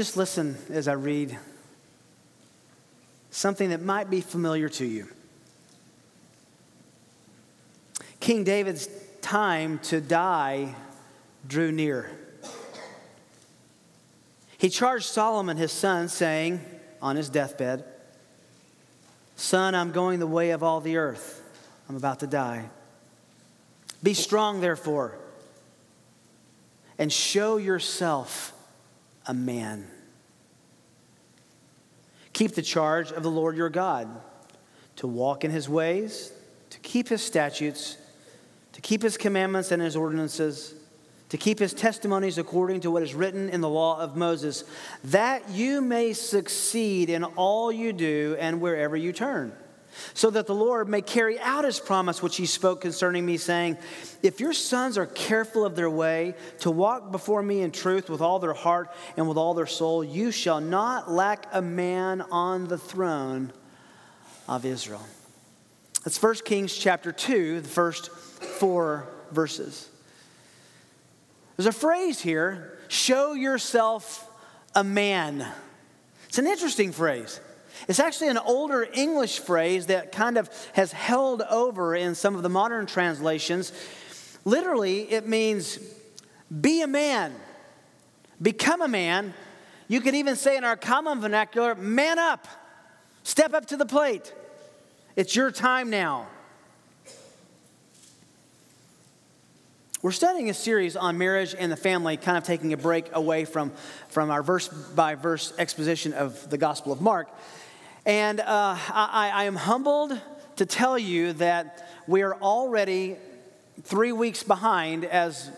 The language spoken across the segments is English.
just listen as I read something that might be familiar to you. King David's time to die drew near. He charged Solomon, his son, saying on his deathbed, Son, I'm going the way of all the earth. I'm about to die. Be strong, therefore, and show yourself a man. Keep the charge of the Lord your God, to walk in his ways, to keep his statutes, to keep his commandments and his ordinances, to keep his testimonies according to what is written in the law of Moses, that you may succeed in all you do and wherever you turn so that the Lord may carry out his promise which he spoke concerning me, saying, If your sons are careful of their way to walk before me in truth with all their heart and with all their soul, you shall not lack a man on the throne of Israel. That's 1 Kings chapter 2, the first four verses. There's a phrase here show yourself a man. It's an interesting phrase. It's actually an older English phrase that kind of has held over in some of the modern translations. Literally, it means be a man, become a man. You could even say in our common vernacular, man up, step up to the plate. It's your time now. We're studying a series on marriage and the family, kind of taking a break away from, from our verse by verse exposition of the Gospel of Mark. And uh, I, I am humbled to tell you that we are already three weeks behind as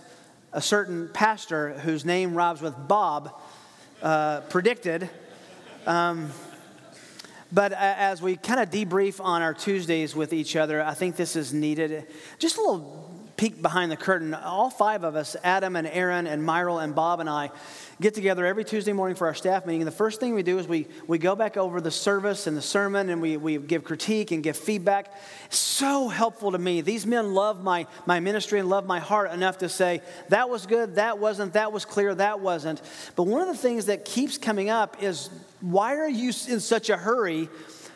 a certain pastor whose name rhymes with Bob uh, predicted. Um, but as we kind of debrief on our Tuesdays with each other, I think this is needed. Just a little peek behind the curtain. All five of us, Adam and Aaron and Myral and Bob and I, get together every Tuesday morning for our staff meeting. And the first thing we do is we, we go back over the service and the sermon and we, we give critique and give feedback. So helpful to me. These men love my, my ministry and love my heart enough to say, that was good, that wasn't, that was clear, that wasn't. But one of the things that keeps coming up is why are you in such a hurry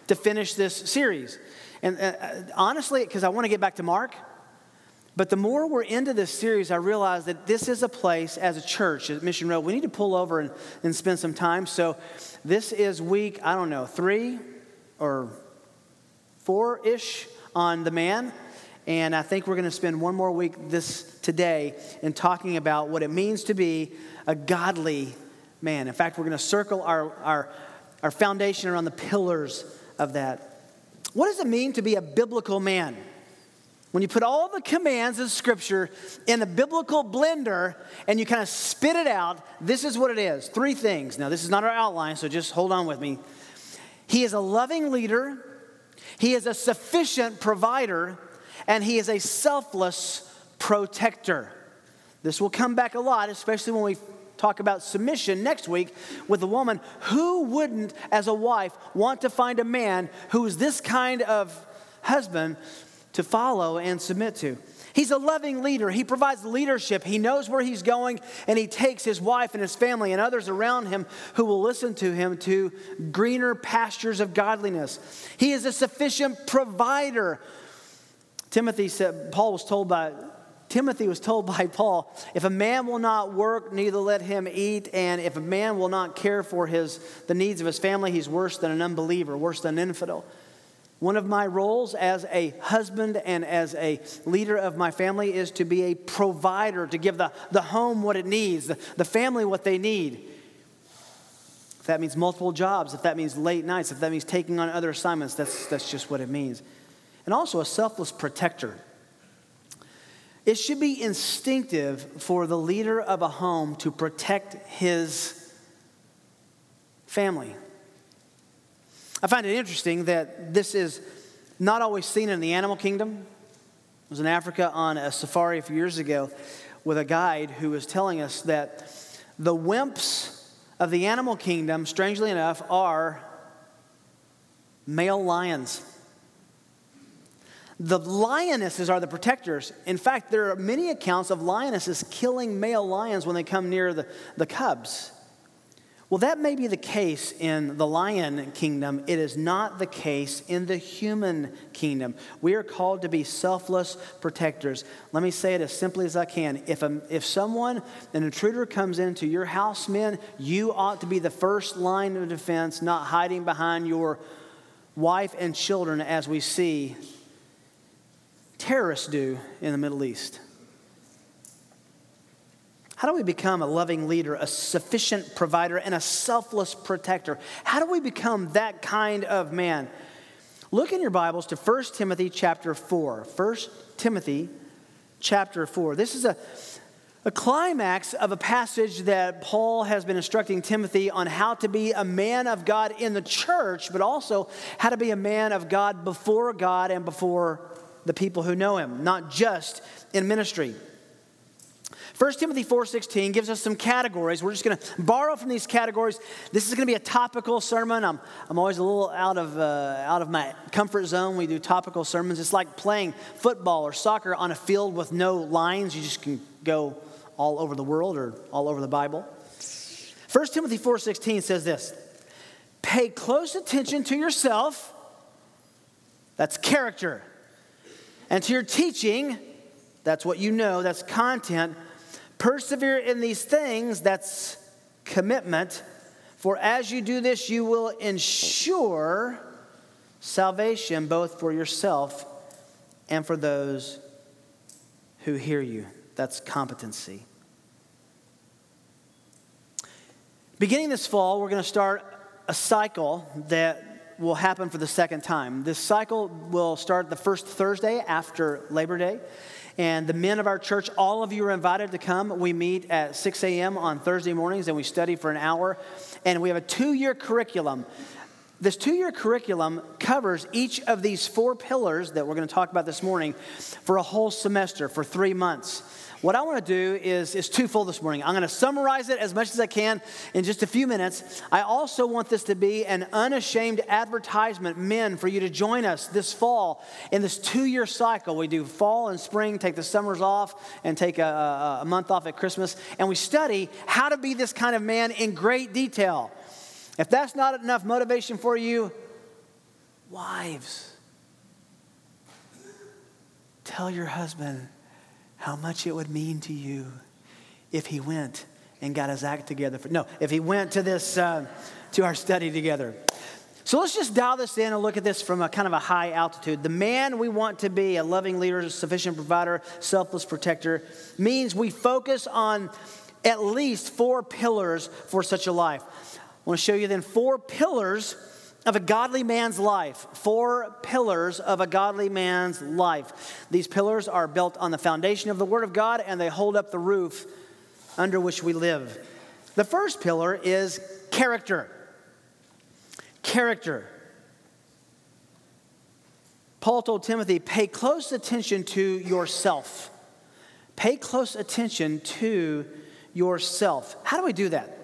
to finish this series? And uh, honestly, because I want to get back to Mark. But the more we're into this series, I realize that this is a place as a church at Mission Road, we need to pull over and, and spend some time. So this is week, I don't know, three or four ish on the man. And I think we're going to spend one more week this today in talking about what it means to be a godly man. In fact, we're going to circle our, our, our foundation around the pillars of that. What does it mean to be a biblical man? When you put all the commands of Scripture in a biblical blender and you kind of spit it out, this is what it is. Three things. Now, this is not our outline, so just hold on with me. He is a loving leader, he is a sufficient provider, and he is a selfless protector. This will come back a lot, especially when we talk about submission next week with a woman. Who wouldn't, as a wife, want to find a man who is this kind of husband to follow and submit to. He's a loving leader. He provides leadership. He knows where he's going, and he takes his wife and his family and others around him who will listen to him to greener pastures of godliness. He is a sufficient provider. Timothy said, Paul was told by, Timothy was told by Paul, if a man will not work, neither let him eat. And if a man will not care for his, the needs of his family, he's worse than an unbeliever, worse than an infidel. One of my roles as a husband and as a leader of my family is to be a provider, to give the, the home what it needs, the, the family what they need. If that means multiple jobs, if that means late nights, if that means taking on other assignments, that's, that's just what it means. And also a selfless protector. It should be instinctive for the leader of a home to protect his family. I find it interesting that this is not always seen in the animal kingdom. I was in Africa on a safari a few years ago with a guide who was telling us that the wimps of the animal kingdom, strangely enough, are male lions. The lionesses are the protectors. In fact, there are many accounts of lionesses killing male lions when they come near the, the cubs. Well, that may be the case in the lion kingdom. It is not the case in the human kingdom. We are called to be selfless protectors. Let me say it as simply as I can. If, a, if someone, an intruder, comes into your house, men, you ought to be the first line of defense, not hiding behind your wife and children as we see terrorists do in the Middle East. How do we become a loving leader, a sufficient provider, and a selfless protector? How do we become that kind of man? Look in your Bibles to 1 Timothy chapter 4. 1 Timothy chapter 4. This is a, a climax of a passage that Paul has been instructing Timothy on how to be a man of God in the church, but also how to be a man of God before God and before the people who know him, not just in ministry. 1 Timothy 4:16 gives us some categories. We're just going to borrow from these categories. This is going to be a topical sermon. I'm, I'm always a little out of, uh, out of my comfort zone. We do topical sermons. It's like playing football or soccer on a field with no lines. You just can go all over the world or all over the Bible. 1 Timothy 4:16 says this: Pay close attention to yourself. That's character. And to your teaching, that's what you know, that's content Persevere in these things, that's commitment. For as you do this, you will ensure salvation both for yourself and for those who hear you. That's competency. Beginning this fall, we're going to start a cycle that will happen for the second time. This cycle will start the first Thursday after Labor Day. And the men of our church, all of you are invited to come. We meet at 6 a.m. on Thursday mornings and we study for an hour. And we have a two year curriculum. This two year curriculum covers each of these four pillars that we're going to talk about this morning for a whole semester, for three months. What I want to do is, is twofold this morning. I'm going to summarize it as much as I can in just a few minutes. I also want this to be an unashamed advertisement, men, for you to join us this fall in this two year cycle. We do fall and spring, take the summers off, and take a, a month off at Christmas. And we study how to be this kind of man in great detail. If that's not enough motivation for you, wives, tell your husband how much it would mean to you if he went and got his act together. For, no, if he went to this, uh, to our study together. So let's just dial this in and look at this from a kind of a high altitude. The man we want to be, a loving leader, a sufficient provider, selfless protector, means we focus on at least four pillars for such a life. I want to show you then four pillars of a godly man's life. Four pillars of a godly man's life. These pillars are built on the foundation of the Word of God and they hold up the roof under which we live. The first pillar is character. Character. Paul told Timothy, pay close attention to yourself. Pay close attention to yourself. How do we do that?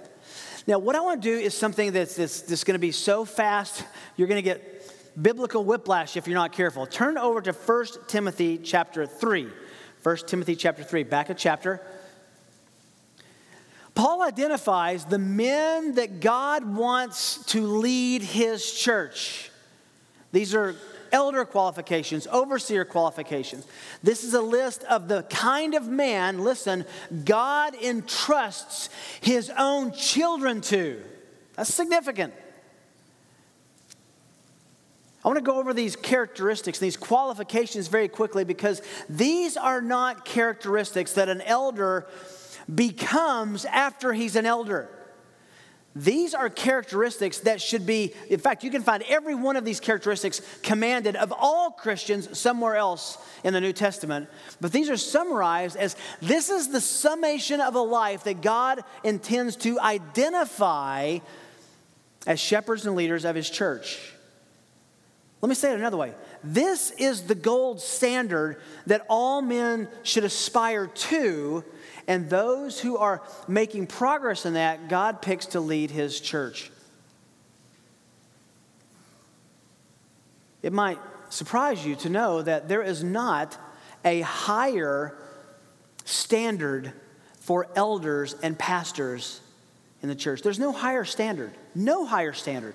Now, what I want to do is something that's, that's, that's going to be so fast, you're going to get biblical whiplash if you're not careful. Turn over to 1 Timothy chapter 3. 1 Timothy chapter 3, back a chapter. Paul identifies the men that God wants to lead his church. These are elder qualifications, overseer qualifications. This is a list of the kind of man, listen, God entrusts his own children to. That's significant. I want to go over these characteristics, these qualifications very quickly because these are not characteristics that an elder becomes after he's an elder. These are characteristics that should be, in fact, you can find every one of these characteristics commanded of all Christians somewhere else in the New Testament. But these are summarized as this is the summation of a life that God intends to identify as shepherds and leaders of his church. Let me say it another way. This is the gold standard that all men should aspire to and those who are making progress in that, God picks to lead his church. It might surprise you to know that there is not a higher standard for elders and pastors in the church. There's no higher standard, no higher standard.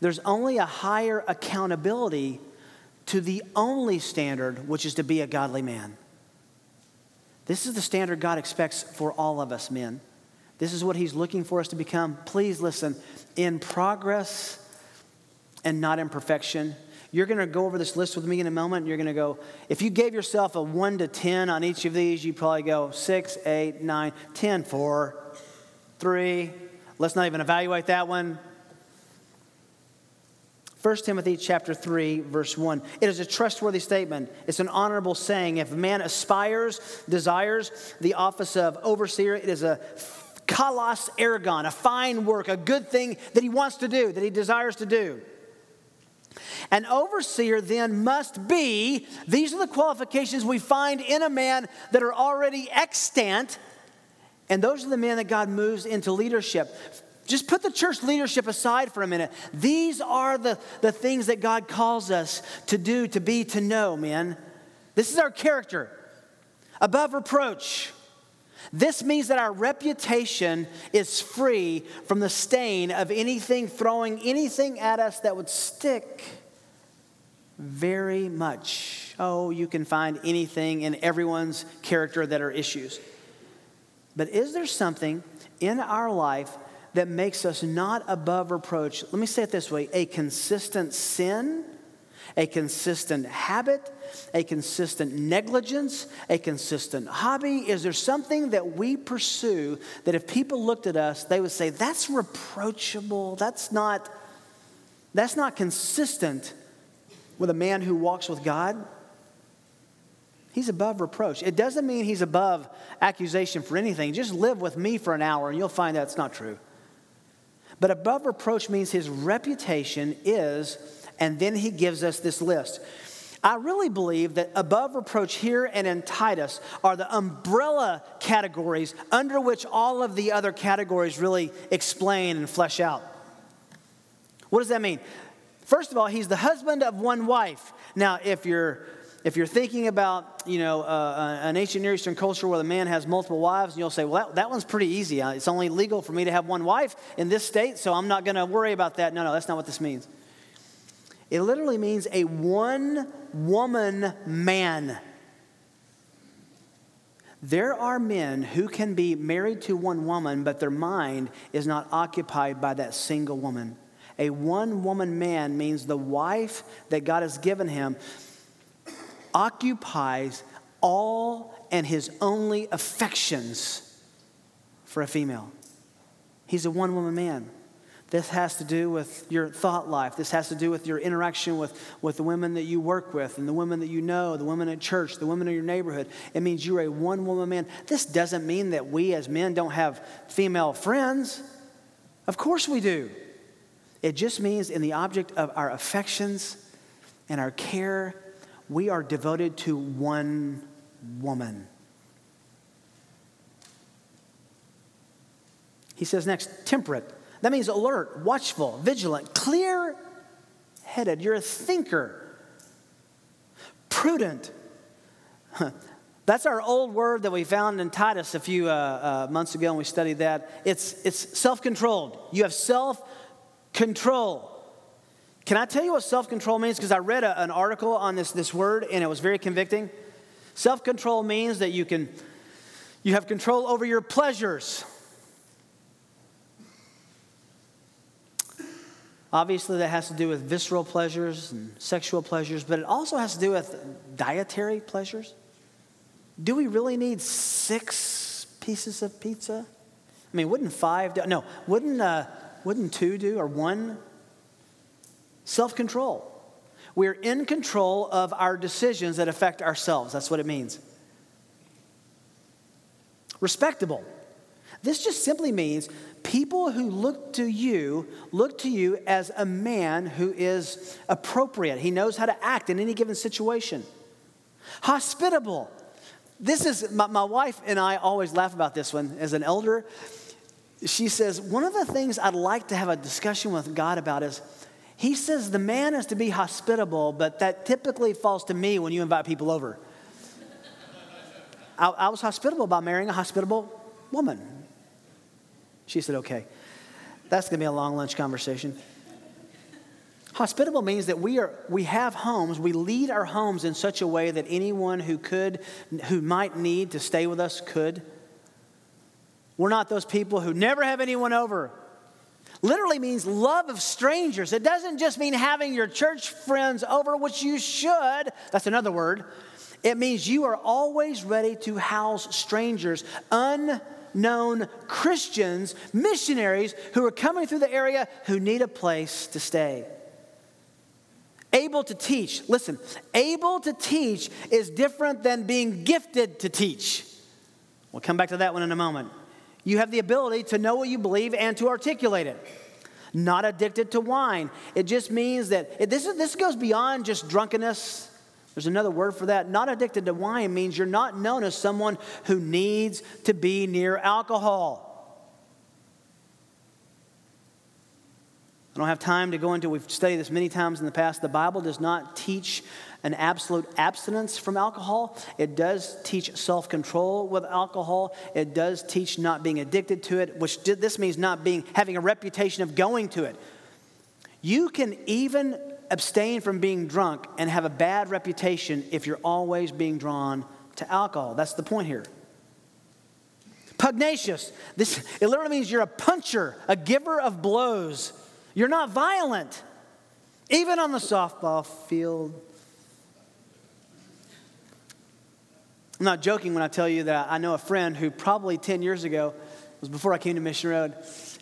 There's only a higher accountability to the only standard, which is to be a godly man. This is the standard God expects for all of us men. This is what He's looking for us to become. Please listen in progress and not in perfection. You're going to go over this list with me in a moment. And You're going to go, if you gave yourself a 1 to 10 on each of these, you'd probably go 6, 8, 9, 10, 4, 3. Let's not even evaluate that one. 1 Timothy chapter 3 verse 1. It is a trustworthy statement. It's an honorable saying. If a man aspires, desires the office of overseer, it is a kalos ergon, a fine work, a good thing that he wants to do, that he desires to do. An overseer then must be, these are the qualifications we find in a man that are already extant, and those are the men that God moves into leadership. Just put the church leadership aside for a minute. These are the, the things that God calls us to do, to be, to know, man. This is our character. Above reproach. This means that our reputation is free from the stain of anything throwing anything at us that would stick very much. Oh, you can find anything in everyone's character that are issues. But is there something in our life that makes us not above reproach? Let me say it this way a consistent sin, a consistent habit, a consistent negligence, a consistent hobby? Is there something that we pursue that if people looked at us, they would say, that's reproachable, that's not, that's not consistent with a man who walks with God? He's above reproach. It doesn't mean he's above accusation for anything. Just live with me for an hour and you'll find that's not true. But above reproach means his reputation is, and then he gives us this list. I really believe that above reproach here and in Titus are the umbrella categories under which all of the other categories really explain and flesh out. What does that mean? First of all, he's the husband of one wife. Now, if you're if you're thinking about you know uh, an ancient Near Eastern culture where the man has multiple wives, and you'll say, well, that, that one's pretty easy. Uh, it's only legal for me to have one wife in this state, so I'm not going to worry about that. No, no, that's not what this means. It literally means a one woman man. There are men who can be married to one woman, but their mind is not occupied by that single woman. A one woman man means the wife that God has given him occupies all and his only affections for a female. He's a one woman man. This has to do with your thought life. This has to do with your interaction with, with the women that you work with and the women that you know, the women at church, the women in your neighborhood. It means you're a one woman man. This doesn't mean that we as men don't have female friends. Of course we do. It just means in the object of our affections and our care, we are devoted to one woman. He says next, temperate that means alert, watchful, vigilant, clear headed. You're a thinker, prudent. That's our old word that we found in Titus a few uh, uh, months ago, and we studied that. It's, it's self controlled. You have self control. Can I tell you what self control means? Because I read a, an article on this, this word, and it was very convicting. Self control means that you can you have control over your pleasures. Obviously, that has to do with visceral pleasures and sexual pleasures, but it also has to do with dietary pleasures. Do we really need six pieces of pizza? I mean, wouldn't five do? No, wouldn't, uh, wouldn't two do or one? Self control. We're in control of our decisions that affect ourselves. That's what it means. Respectable. This just simply means people who look to you look to you as a man who is appropriate. He knows how to act in any given situation. Hospitable. This is my, my wife and I always laugh about this one as an elder. She says, One of the things I'd like to have a discussion with God about is He says the man is to be hospitable, but that typically falls to me when you invite people over. I, I was hospitable by marrying a hospitable woman. She said, Okay. That's going to be a long lunch conversation. Hospitable means that we, are, we have homes, we lead our homes in such a way that anyone who could, who might need to stay with us could. We're not those people who never have anyone over. Literally means love of strangers. It doesn't just mean having your church friends over, which you should. That's another word. It means you are always ready to house strangers, unknown Christians, missionaries who are coming through the area who need a place to stay. Able to teach. Listen, able to teach is different than being gifted to teach. We'll come back to that one in a moment. You have the ability to know what you believe and to articulate it. Not addicted to wine. It just means that it, this, this goes beyond just drunkenness. There's another word for that. Not addicted to wine means you're not known as someone who needs to be near alcohol. I don't have time to go into, we've studied this many times in the past. The Bible does not teach an absolute abstinence from alcohol. It does teach self control with alcohol. It does teach not being addicted to it, which this means not being, having a reputation of going to it. You can even abstain from being drunk and have a bad reputation if you're always being drawn to alcohol. That's the point here. Pugnacious. This, it literally means you're a puncher, a giver of blows. You're not violent, even on the softball field. I'm not joking when I tell you that I know a friend who probably 10 years ago, was before I came to Mission Road,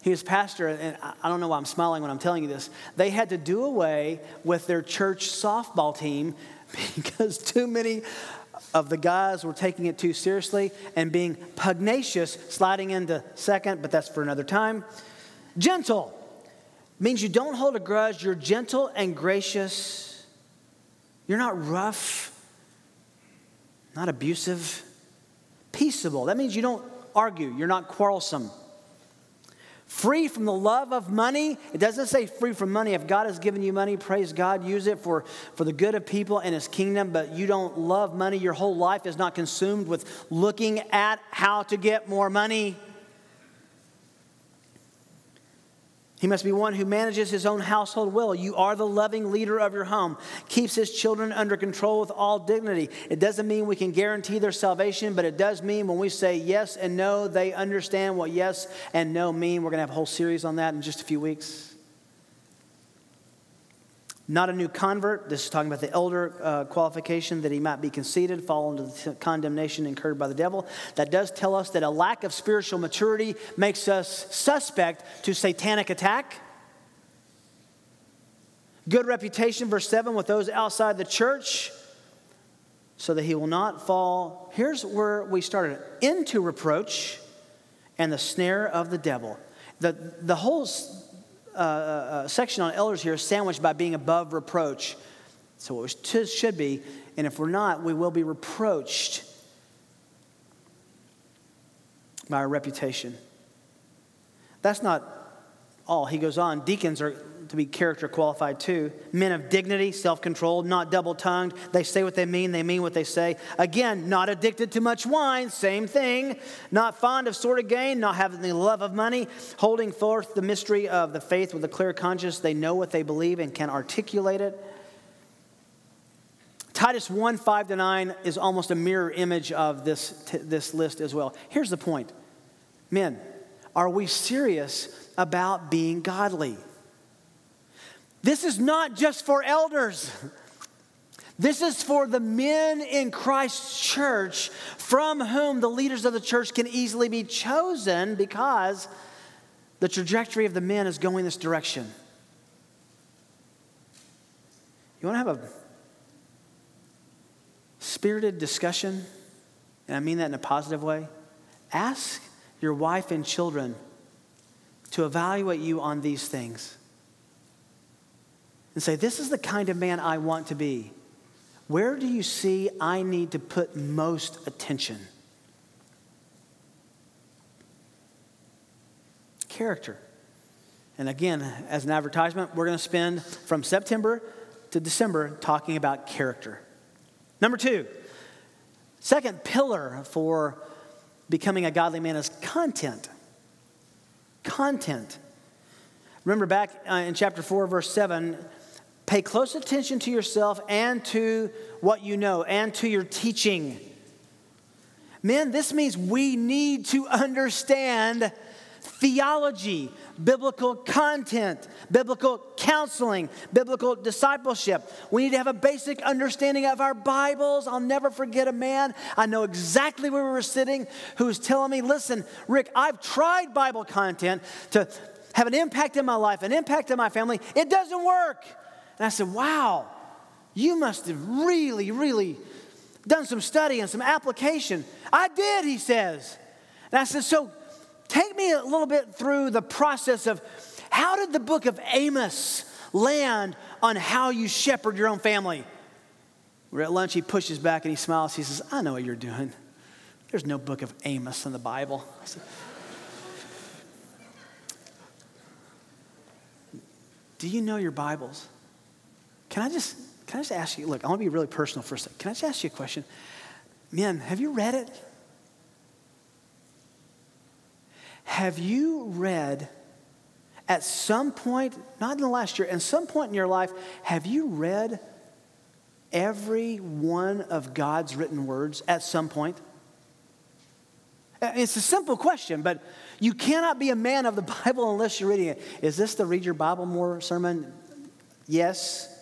he was pastor, and I don't know why I'm smiling when I'm telling you this. They had to do away with their church softball team because too many of the guys were taking it too seriously and being pugnacious, sliding into second, but that's for another time. Gentle means you don't hold a grudge, you're gentle and gracious. You're not rough, not abusive, peaceable. That means you don't argue, you're not quarrelsome. Free from the love of money. It doesn't say free from money. If God has given you money, praise God, use it for, for the good of people and His kingdom, but you don't love money. Your whole life is not consumed with looking at how to get more money. He must be one who manages his own household well. You are the loving leader of your home, keeps his children under control with all dignity. It doesn't mean we can guarantee their salvation, but it does mean when we say yes and no, they understand what yes and no mean. We're going to have a whole series on that in just a few weeks. Not a new convert. This is talking about the elder uh, qualification that he might be conceited, fall into the condemnation incurred by the devil. That does tell us that a lack of spiritual maturity makes us suspect to satanic attack. Good reputation, verse 7, with those outside the church, so that he will not fall. Here's where we started into reproach and the snare of the devil. The, the whole uh, uh, section on elders here is sandwiched by being above reproach. So it should be, and if we're not, we will be reproached by our reputation. That's not all. He goes on. Deacons are to be character qualified too. Men of dignity, self controlled, not double tongued. They say what they mean, they mean what they say. Again, not addicted to much wine, same thing. Not fond of sort of gain, not having the love of money. Holding forth the mystery of the faith with a clear conscience. They know what they believe and can articulate it. Titus 1 5 to 9 is almost a mirror image of this, t- this list as well. Here's the point Men, are we serious about being godly? This is not just for elders. This is for the men in Christ's church from whom the leaders of the church can easily be chosen because the trajectory of the men is going this direction. You want to have a spirited discussion, and I mean that in a positive way? Ask your wife and children to evaluate you on these things and say, This is the kind of man I want to be. Where do you see I need to put most attention? Character. And again, as an advertisement, we're going to spend from September to December talking about character. Number two, second pillar for becoming a godly man is content. content. Remember back uh, in chapter 4, verse 7 pay close attention to yourself and to what you know and to your teaching. Men, this means we need to understand theology, biblical content, biblical counseling, biblical discipleship. We need to have a basic understanding of our Bibles. I'll never forget a man, I know exactly where we were sitting, who was telling me, listen, Rick, I've tried Bible content to have an impact in my life, an impact in my family. It doesn't work. And I said, wow, you must have really, really done some study and some application. I did, he says. And I said, so take me a little bit through the process of how did the book of Amos land on how you shepherd your own family? We're at lunch, he pushes back and he smiles. He says, I know what you're doing. There's no book of Amos in the Bible. Said, Do you know your Bibles? Can I just can I just ask you, look, I want to be really personal for a second. Can I just ask you a question? Men, have you read it? Have you read at some point, not in the last year, at some point in your life, have you read every one of God's written words at some point? Uh, it's a simple question, but you cannot be a man of the Bible unless you're reading it. Is this the Read Your Bible More sermon? Yes.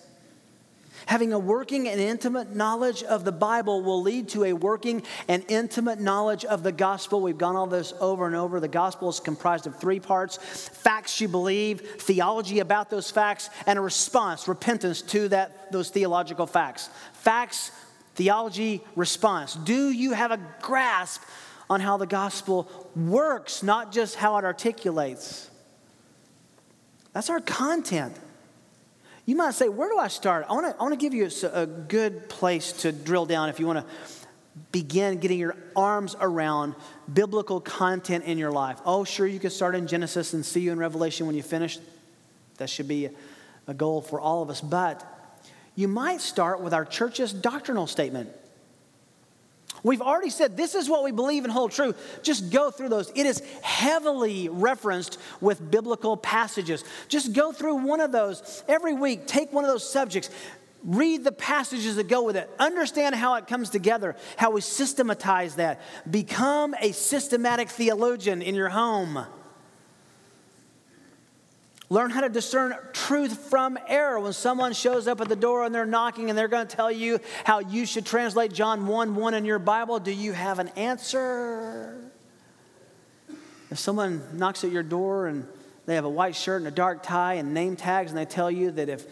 Having a working and intimate knowledge of the Bible will lead to a working and intimate knowledge of the gospel. We've gone all this over and over. The gospel is comprised of three parts facts you believe, theology about those facts, and a response, repentance to that, those theological facts. Facts, theology, response. Do you have a grasp on how the gospel works, not just how it articulates? That's our content. You might say, Where do I start? I want to I wanna give you a, a good place to drill down if you want to begin getting your arms around biblical content in your life. Oh, sure, you can start in Genesis and see you in Revelation when you finish. That should be a goal for all of us. But you might start with our church's doctrinal statement. We've already said this is what we believe and hold true. Just go through those. It is heavily referenced with biblical passages. Just go through one of those every week. Take one of those subjects. Read the passages that go with it. Understand how it comes together, how we systematize that. Become a systematic theologian in your home. Learn how to discern truth from error. When someone shows up at the door and they're knocking and they're going to tell you how you should translate John 1 1 in your Bible, do you have an answer? If someone knocks at your door and they have a white shirt and a dark tie and name tags and they tell you that if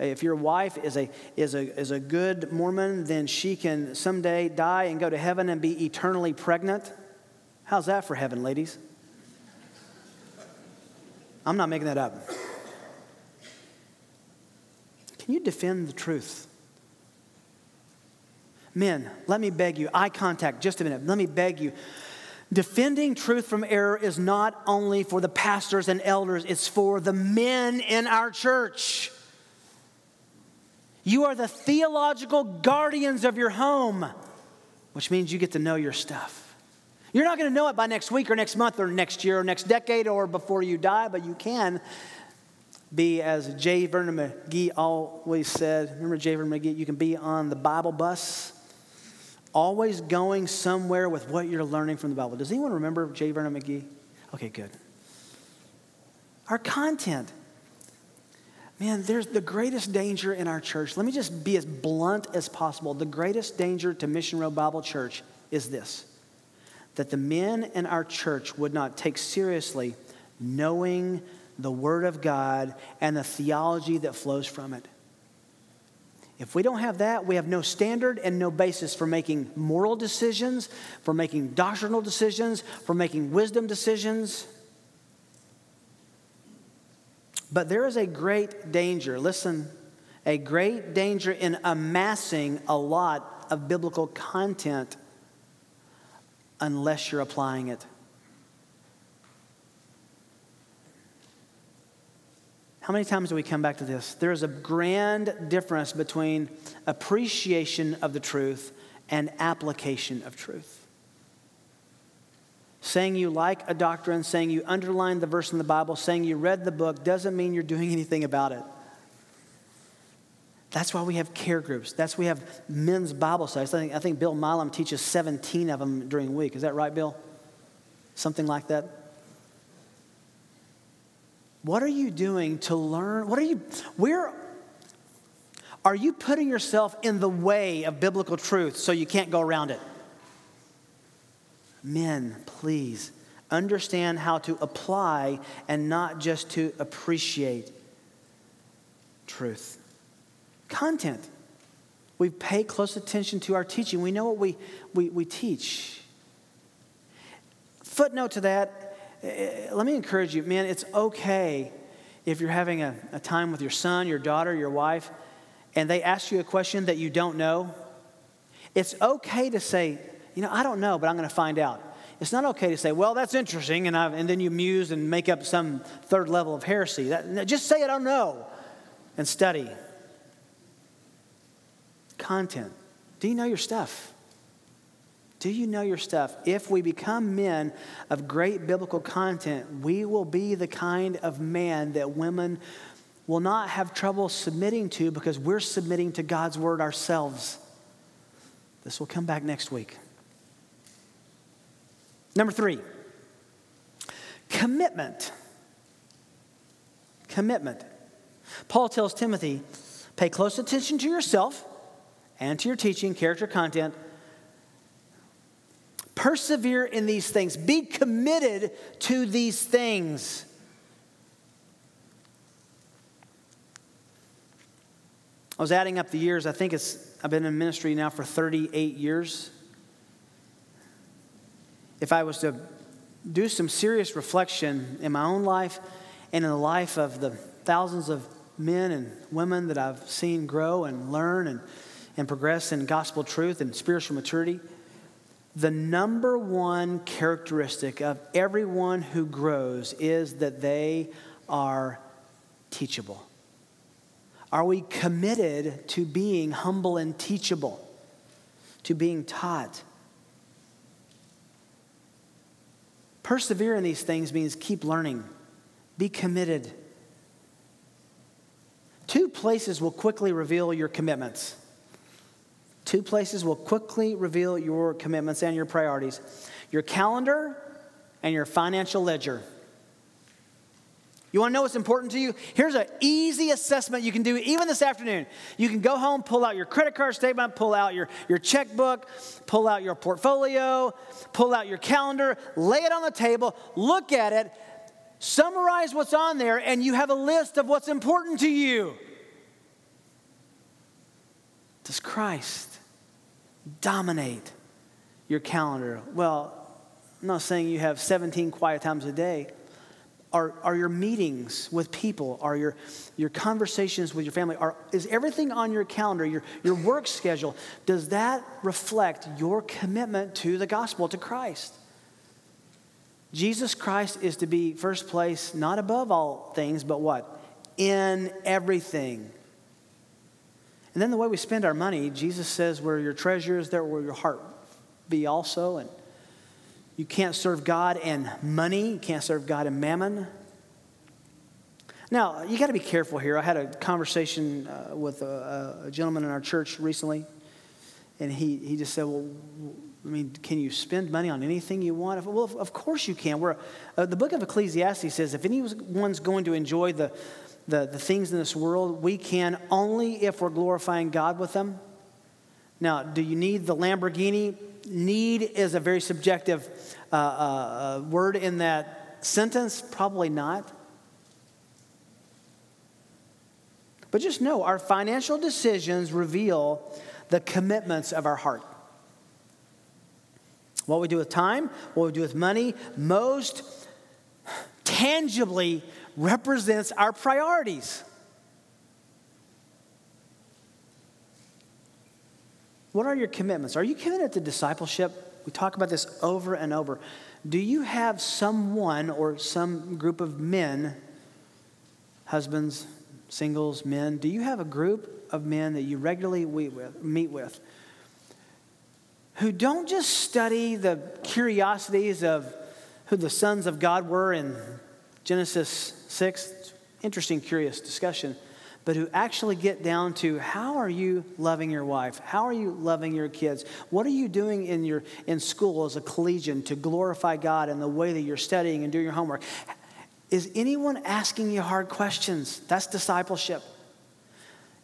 if your wife is a, is, a, is a good Mormon, then she can someday die and go to heaven and be eternally pregnant. How's that for heaven, ladies? I'm not making that up. Can you defend the truth? Men, let me beg you, eye contact, just a minute, let me beg you. Defending truth from error is not only for the pastors and elders, it's for the men in our church. You are the theological guardians of your home, which means you get to know your stuff. You're not going to know it by next week or next month or next year or next decade or before you die, but you can be, as J. Vernon McGee always said, remember J. Vernon McGee? You can be on the Bible bus, always going somewhere with what you're learning from the Bible. Does anyone remember J. Vernon McGee? Okay, good. Our content. Man, there's the greatest danger in our church. Let me just be as blunt as possible. The greatest danger to Mission Road Bible Church is this that the men in our church would not take seriously knowing the Word of God and the theology that flows from it. If we don't have that, we have no standard and no basis for making moral decisions, for making doctrinal decisions, for making wisdom decisions. But there is a great danger, listen, a great danger in amassing a lot of biblical content unless you're applying it. How many times do we come back to this? There is a grand difference between appreciation of the truth and application of truth. Saying you like a doctrine, saying you underlined the verse in the Bible, saying you read the book doesn't mean you're doing anything about it. That's why we have care groups. That's why we have men's Bible studies. I think, I think Bill Milam teaches 17 of them during the week. Is that right, Bill? Something like that? What are you doing to learn? What are you, where are you putting yourself in the way of biblical truth so you can't go around it? Men, please understand how to apply and not just to appreciate truth. Content. We pay close attention to our teaching. We know what we, we, we teach. Footnote to that eh, let me encourage you, man, it's okay if you're having a, a time with your son, your daughter, your wife, and they ask you a question that you don't know. It's okay to say, you know, I don't know, but I'm going to find out. It's not okay to say, well, that's interesting, and, and then you muse and make up some third level of heresy. That, just say, I don't know, and study. Content. Do you know your stuff? Do you know your stuff? If we become men of great biblical content, we will be the kind of man that women will not have trouble submitting to because we're submitting to God's word ourselves. This will come back next week. Number three, commitment. Commitment. Paul tells Timothy pay close attention to yourself and to your teaching, character, content. Persevere in these things. Be committed to these things. I was adding up the years. I think it's, I've been in ministry now for 38 years if I was to do some serious reflection in my own life and in the life of the thousands of men and women that I've seen grow and learn and, and progress in gospel truth and spiritual maturity, the number one characteristic of everyone who grows is that they are teachable. Are we committed to being humble and teachable, to being taught? Persevere in these things means keep learning, be committed. Two places will quickly reveal your commitments. Two places will quickly reveal your commitments and your priorities your calendar and your financial ledger. You want to know what's important to you? Here's an easy assessment you can do even this afternoon. You can go home, pull out your credit card statement, pull out your, your checkbook, pull out your portfolio, pull out your calendar, lay it on the table, look at it, summarize what's on there, and you have a list of what's important to you. Does Christ dominate your calendar? Well, I'm not saying you have 17 quiet times a day are, are your meetings with people? Are your, your conversations with your family? Are, is everything on your calendar, your, your work schedule, does that reflect your commitment to the gospel, to Christ? Jesus Christ is to be first place, not above all things, but what? In everything. And then the way we spend our money, Jesus says, where your treasure is, there will your heart be also. And you can't serve God and money. You can't serve God and mammon. Now, you got to be careful here. I had a conversation uh, with a, a, gentleman in our church recently, and he, he just said, Well, I mean, can you spend money on anything you want? Well, of course you can. We're, uh, the book of Ecclesiastes says if anyone's going to enjoy the, the, the things in this world, we can only if we're glorifying God with them. Now, do you need the Lamborghini? Need is a very subjective uh, uh, uh, word in that sentence. Probably not. But just know our financial decisions reveal the commitments of our heart. What we do with time, what we do with money, most tangibly represents our priorities. What are your commitments? Are you committed to discipleship? We talk about this over and over. Do you have someone or some group of men, husbands, singles, men, do you have a group of men that you regularly meet with who don't just study the curiosities of who the sons of God were in Genesis 6. Interesting, curious discussion. But who actually get down to how are you loving your wife? How are you loving your kids? What are you doing in, your, in school as a collegian to glorify God in the way that you're studying and doing your homework? Is anyone asking you hard questions? That's discipleship.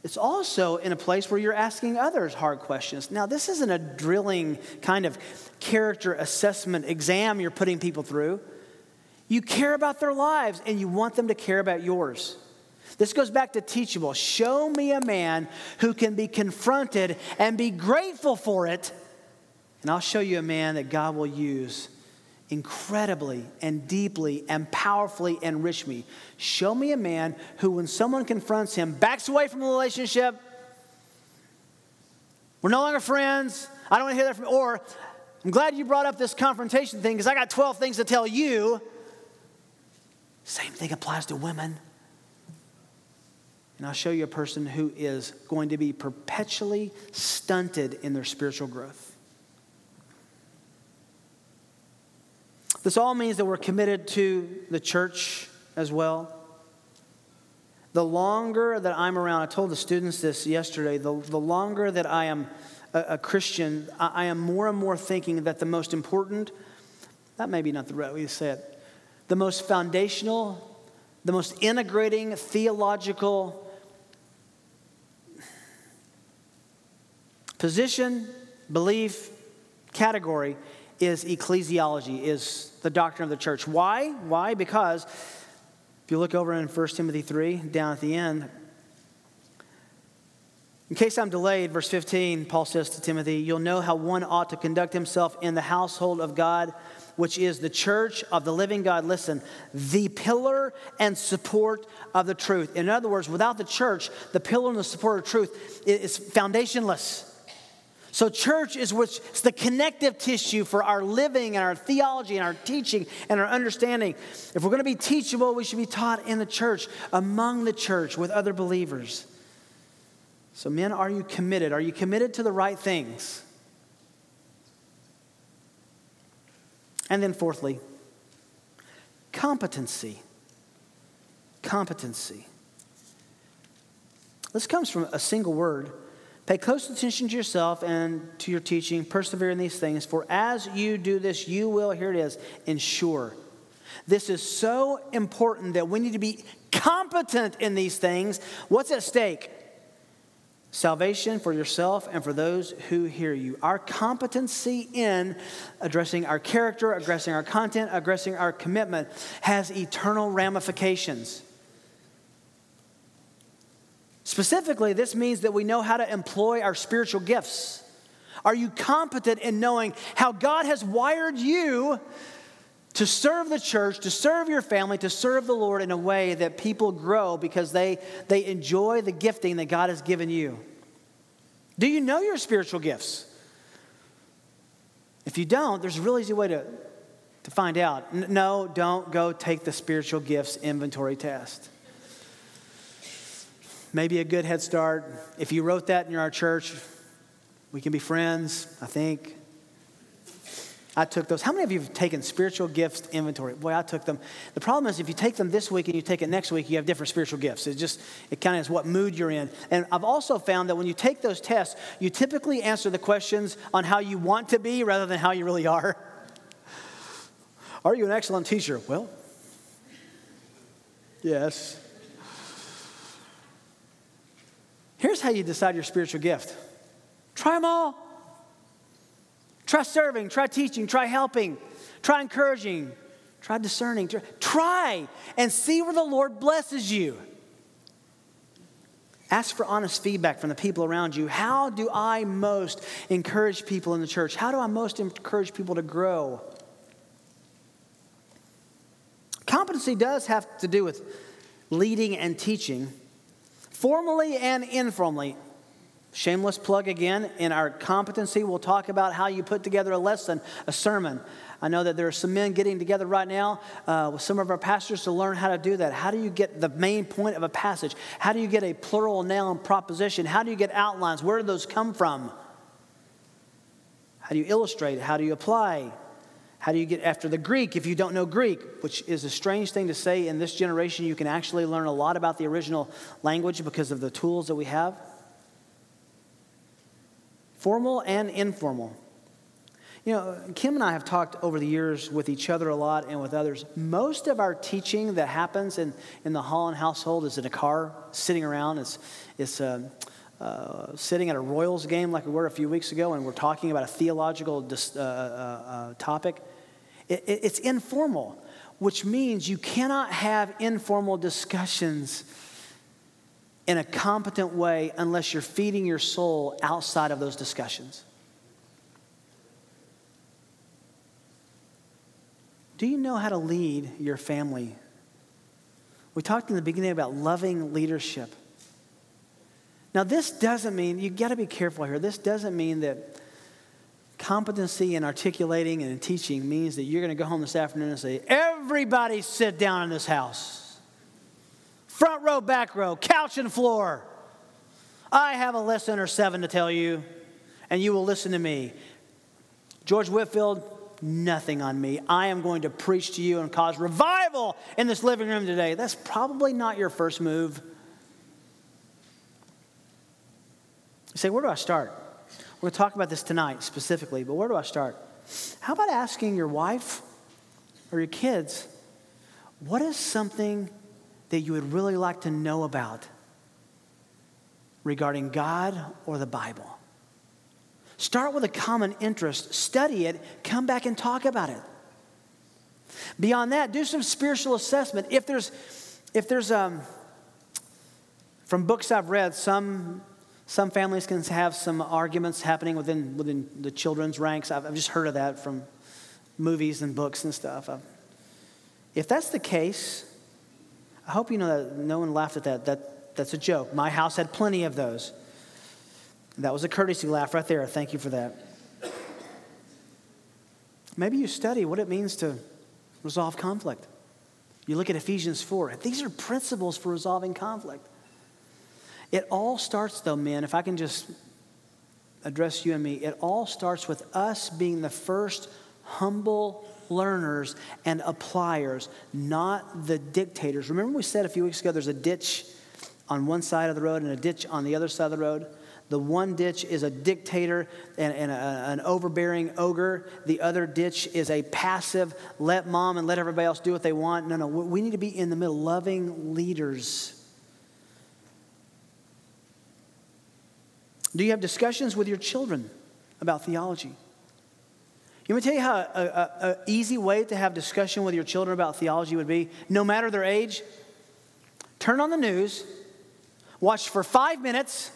It's also in a place where you're asking others hard questions. Now, this isn't a drilling kind of character assessment exam you're putting people through. You care about their lives and you want them to care about yours. This goes back to teachable. Show me a man who can be confronted and be grateful for it, and I'll show you a man that God will use incredibly and deeply and powerfully enrich me. Show me a man who, when someone confronts him, backs away from the relationship. We're no longer friends. I don't want to hear that from or I'm glad you brought up this confrontation thing because I got 12 things to tell you. Same thing applies to women. And I'll show you a person who is going to be perpetually stunted in their spiritual growth. This all means that we're committed to the church as well. The longer that I'm around, I told the students this yesterday, the, the longer that I am a, a Christian, I, I, am more and more thinking that the most important, that may be not the right way to say it, the most foundational, the most integrating theological position, belief, category is ecclesiology, is the doctrine of the church. Why? Why? Because if you look over in 1 Timothy 3, down at the end, in case I'm delayed, verse 15, Paul says to Timothy, You'll know how one ought to conduct himself in the household of God, which is the church of the living God. Listen, the pillar and support of the truth. In other words, without the church, the pillar and the support of truth is foundationless. So, church is which is the connective tissue for our living and our theology and our teaching and our understanding. If we're going to be teachable, we should be taught in the church, among the church, with other believers. So, men, are you committed? Are you committed to the right things? And then, fourthly, competency. Competency. This comes from a single word Pay close attention to yourself and to your teaching. Persevere in these things, for as you do this, you will, here it is, ensure. This is so important that we need to be competent in these things. What's at stake? Salvation for yourself and for those who hear you. Our competency in addressing our character, addressing our content, addressing our commitment has eternal ramifications. Specifically, this means that we know how to employ our spiritual gifts. Are you competent in knowing how God has wired you to serve the church, to serve your family, to serve the Lord in a way that people grow because they, they enjoy the gifting that God has given you? Do you know your spiritual gifts? If you don't, there's a really easy way to, to find out. No, don't go take the spiritual gifts inventory test maybe a good head start. If you wrote that in our church, we can be friends, I think. I took those. How many of you have taken spiritual gifts inventory? Boy, I took them. The problem is if you take them this week and you take it next week, you have different spiritual gifts. It just, it kind of is what mood you're in. And I've also found that when you take those tests, you typically answer the questions on how you want to be rather than how you really are. Are you an excellent teacher? Well, yes. Here's how you decide your spiritual gift try them all. Try serving, try teaching, try helping, try encouraging, try discerning. Try and see where the Lord blesses you. Ask for honest feedback from the people around you. How do I most encourage people in the church? How do I most encourage people to grow? Competency does have to do with leading and teaching, formally and informally. Shameless plug again. In our competency, we'll talk about how you put together a lesson, a sermon. I know that there are some men getting together right now uh, with some of our pastors to learn how to do that. How do you get the main point of a passage? How do you get a plural noun proposition? How do you get outlines? Where do those come from? How do you illustrate? How do you apply? How do you get after the Greek if you don't know Greek, which is a strange thing to say in this generation? You can actually learn a lot about the original language because of the tools that we have. Formal and informal. You know, Kim and I have talked over the years with each other a lot and with others. Most of our teaching that happens in, in the Holland household is in a car, sitting around. It's, it's uh, uh, sitting at a Royals game like we were a few weeks ago, and we're talking about a theological dis, uh, uh, uh topic. It, it, it's informal, which means you cannot have informal discussions in a competent way unless you're feeding your soul outside of those discussions. Do you know how to lead your family? We talked in the beginning about loving leadership. Now, this doesn't mean, you got to be careful here. This doesn't mean that competency in articulating and in teaching means that you're going to go home this afternoon and say, Everybody sit down in this house. Front row, back row, couch and floor. I have a lesson or seven to tell you, and you will listen to me. George Whitefield, nothing on me. I am going to preach to you and cause revival in this living room today. That's probably not your first move. You say, where do I start? We're going to talk about this tonight specifically, but where do I start? How about asking your wife or your kids, what is something that you would really like to know about regarding God or the Bible? Start with a common interest, study it, come back and talk about it. Beyond that, do some spiritual assessment. If there's, if there's, um, from books I've read, some some families can have some arguments happening within, within the children's ranks. I've, I've just heard of that from movies and books and stuff. I've, if that's the case, I hope you know that no one laughed at that. that. That's a joke. My house had plenty of those. That was a courtesy laugh right there. Thank you for that. Maybe you study what it means to resolve conflict. You look at Ephesians 4. These are principles for resolving conflict. It all starts, though, men, if I can just address you and me, it all starts with us being the first humble learners and appliers, not the dictators. Remember, we said a few weeks ago there's a ditch on one side of the road and a ditch on the other side of the road? The one ditch is a dictator and, and a, an overbearing ogre. The other ditch is a passive, let mom and let everybody else do what they want. No, no, we need to be in the middle, loving leaders Do you have discussions with your children about theology? Want me tell you how an easy way to have discussion with your children about theology would be? No matter their age, turn on the news, watch for five minutes,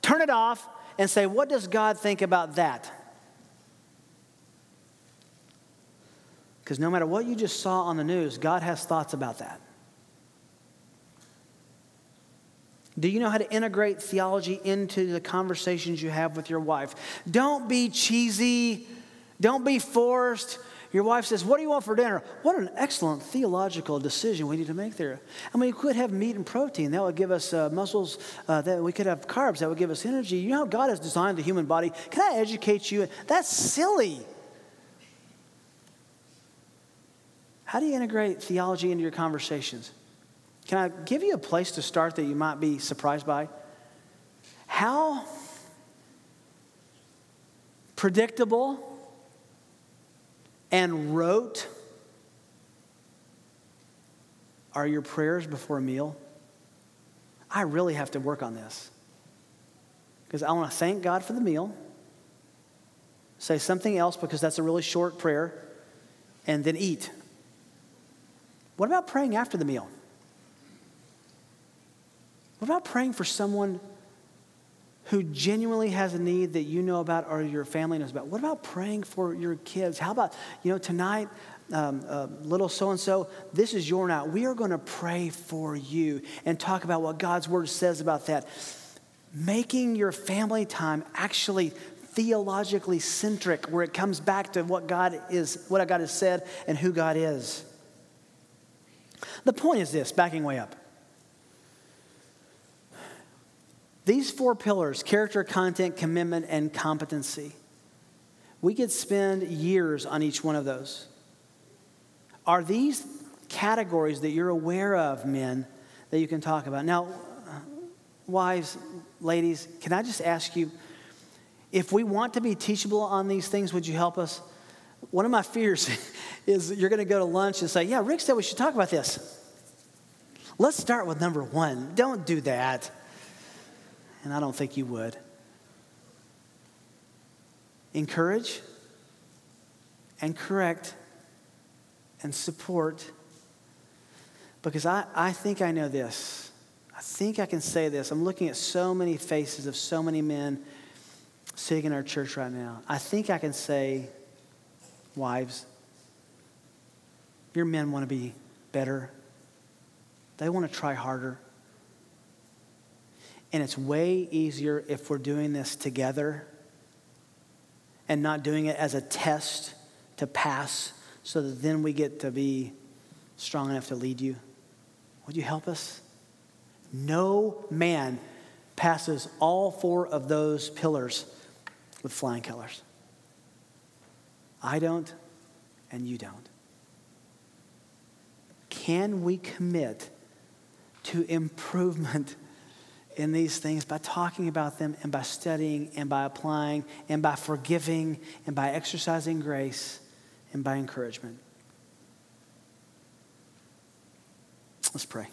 turn it off, and say, What does God think about that? Because no matter what you just saw on the news, God has thoughts about that. Do you know how to integrate theology into the conversations you have with your wife? Don't be cheesy. Don't be forced. Your wife says, What do you want for dinner? What an excellent theological decision we need to make there. I mean, we could have meat and protein. That would give us uh, muscles. Uh, that we could have carbs. That would give us energy. You know how God has designed the human body? Can I educate you? That's silly. How do you integrate theology into your conversations? Can I give you a place to start that you might be surprised by? How predictable and rote are your prayers before a meal? I really have to work on this. Because I want to thank God for the meal, say something else because that's a really short prayer, and then eat. What about praying after the meal? What about praying for someone who genuinely has a need that you know about or your family knows about? What about praying for your kids? How about, you know, tonight, um, uh, little so and so, this is your night. We are going to pray for you and talk about what God's word says about that. Making your family time actually theologically centric, where it comes back to what God is, what God has said, and who God is. The point is this, backing way up. These four pillars character, content, commitment, and competency We could spend years on each one of those. Are these categories that you're aware of, men, that you can talk about? Now, wives, ladies, can I just ask you if we want to be teachable on these things, would you help us? One of my fears is you're going to go to lunch and say, Yeah, Rick said we should talk about this. Let's start with number one. Don't do that. And I don't think you would. Encourage and correct and support because I, I think I know this. I think I can say this. I'm looking at so many faces of so many men sitting in our church right now. I think I can say, wives, your men want to be better, they want to try harder. And it's way easier if we're doing this together and not doing it as a test to pass so that then we get to be strong enough to lead you. Would you help us? No man passes all four of those pillars with flying colors. I don't, and you don't. Can we commit to improvement in these things by talking about them and by studying and by applying and by forgiving and by exercising grace and by encouragement? Let's pray.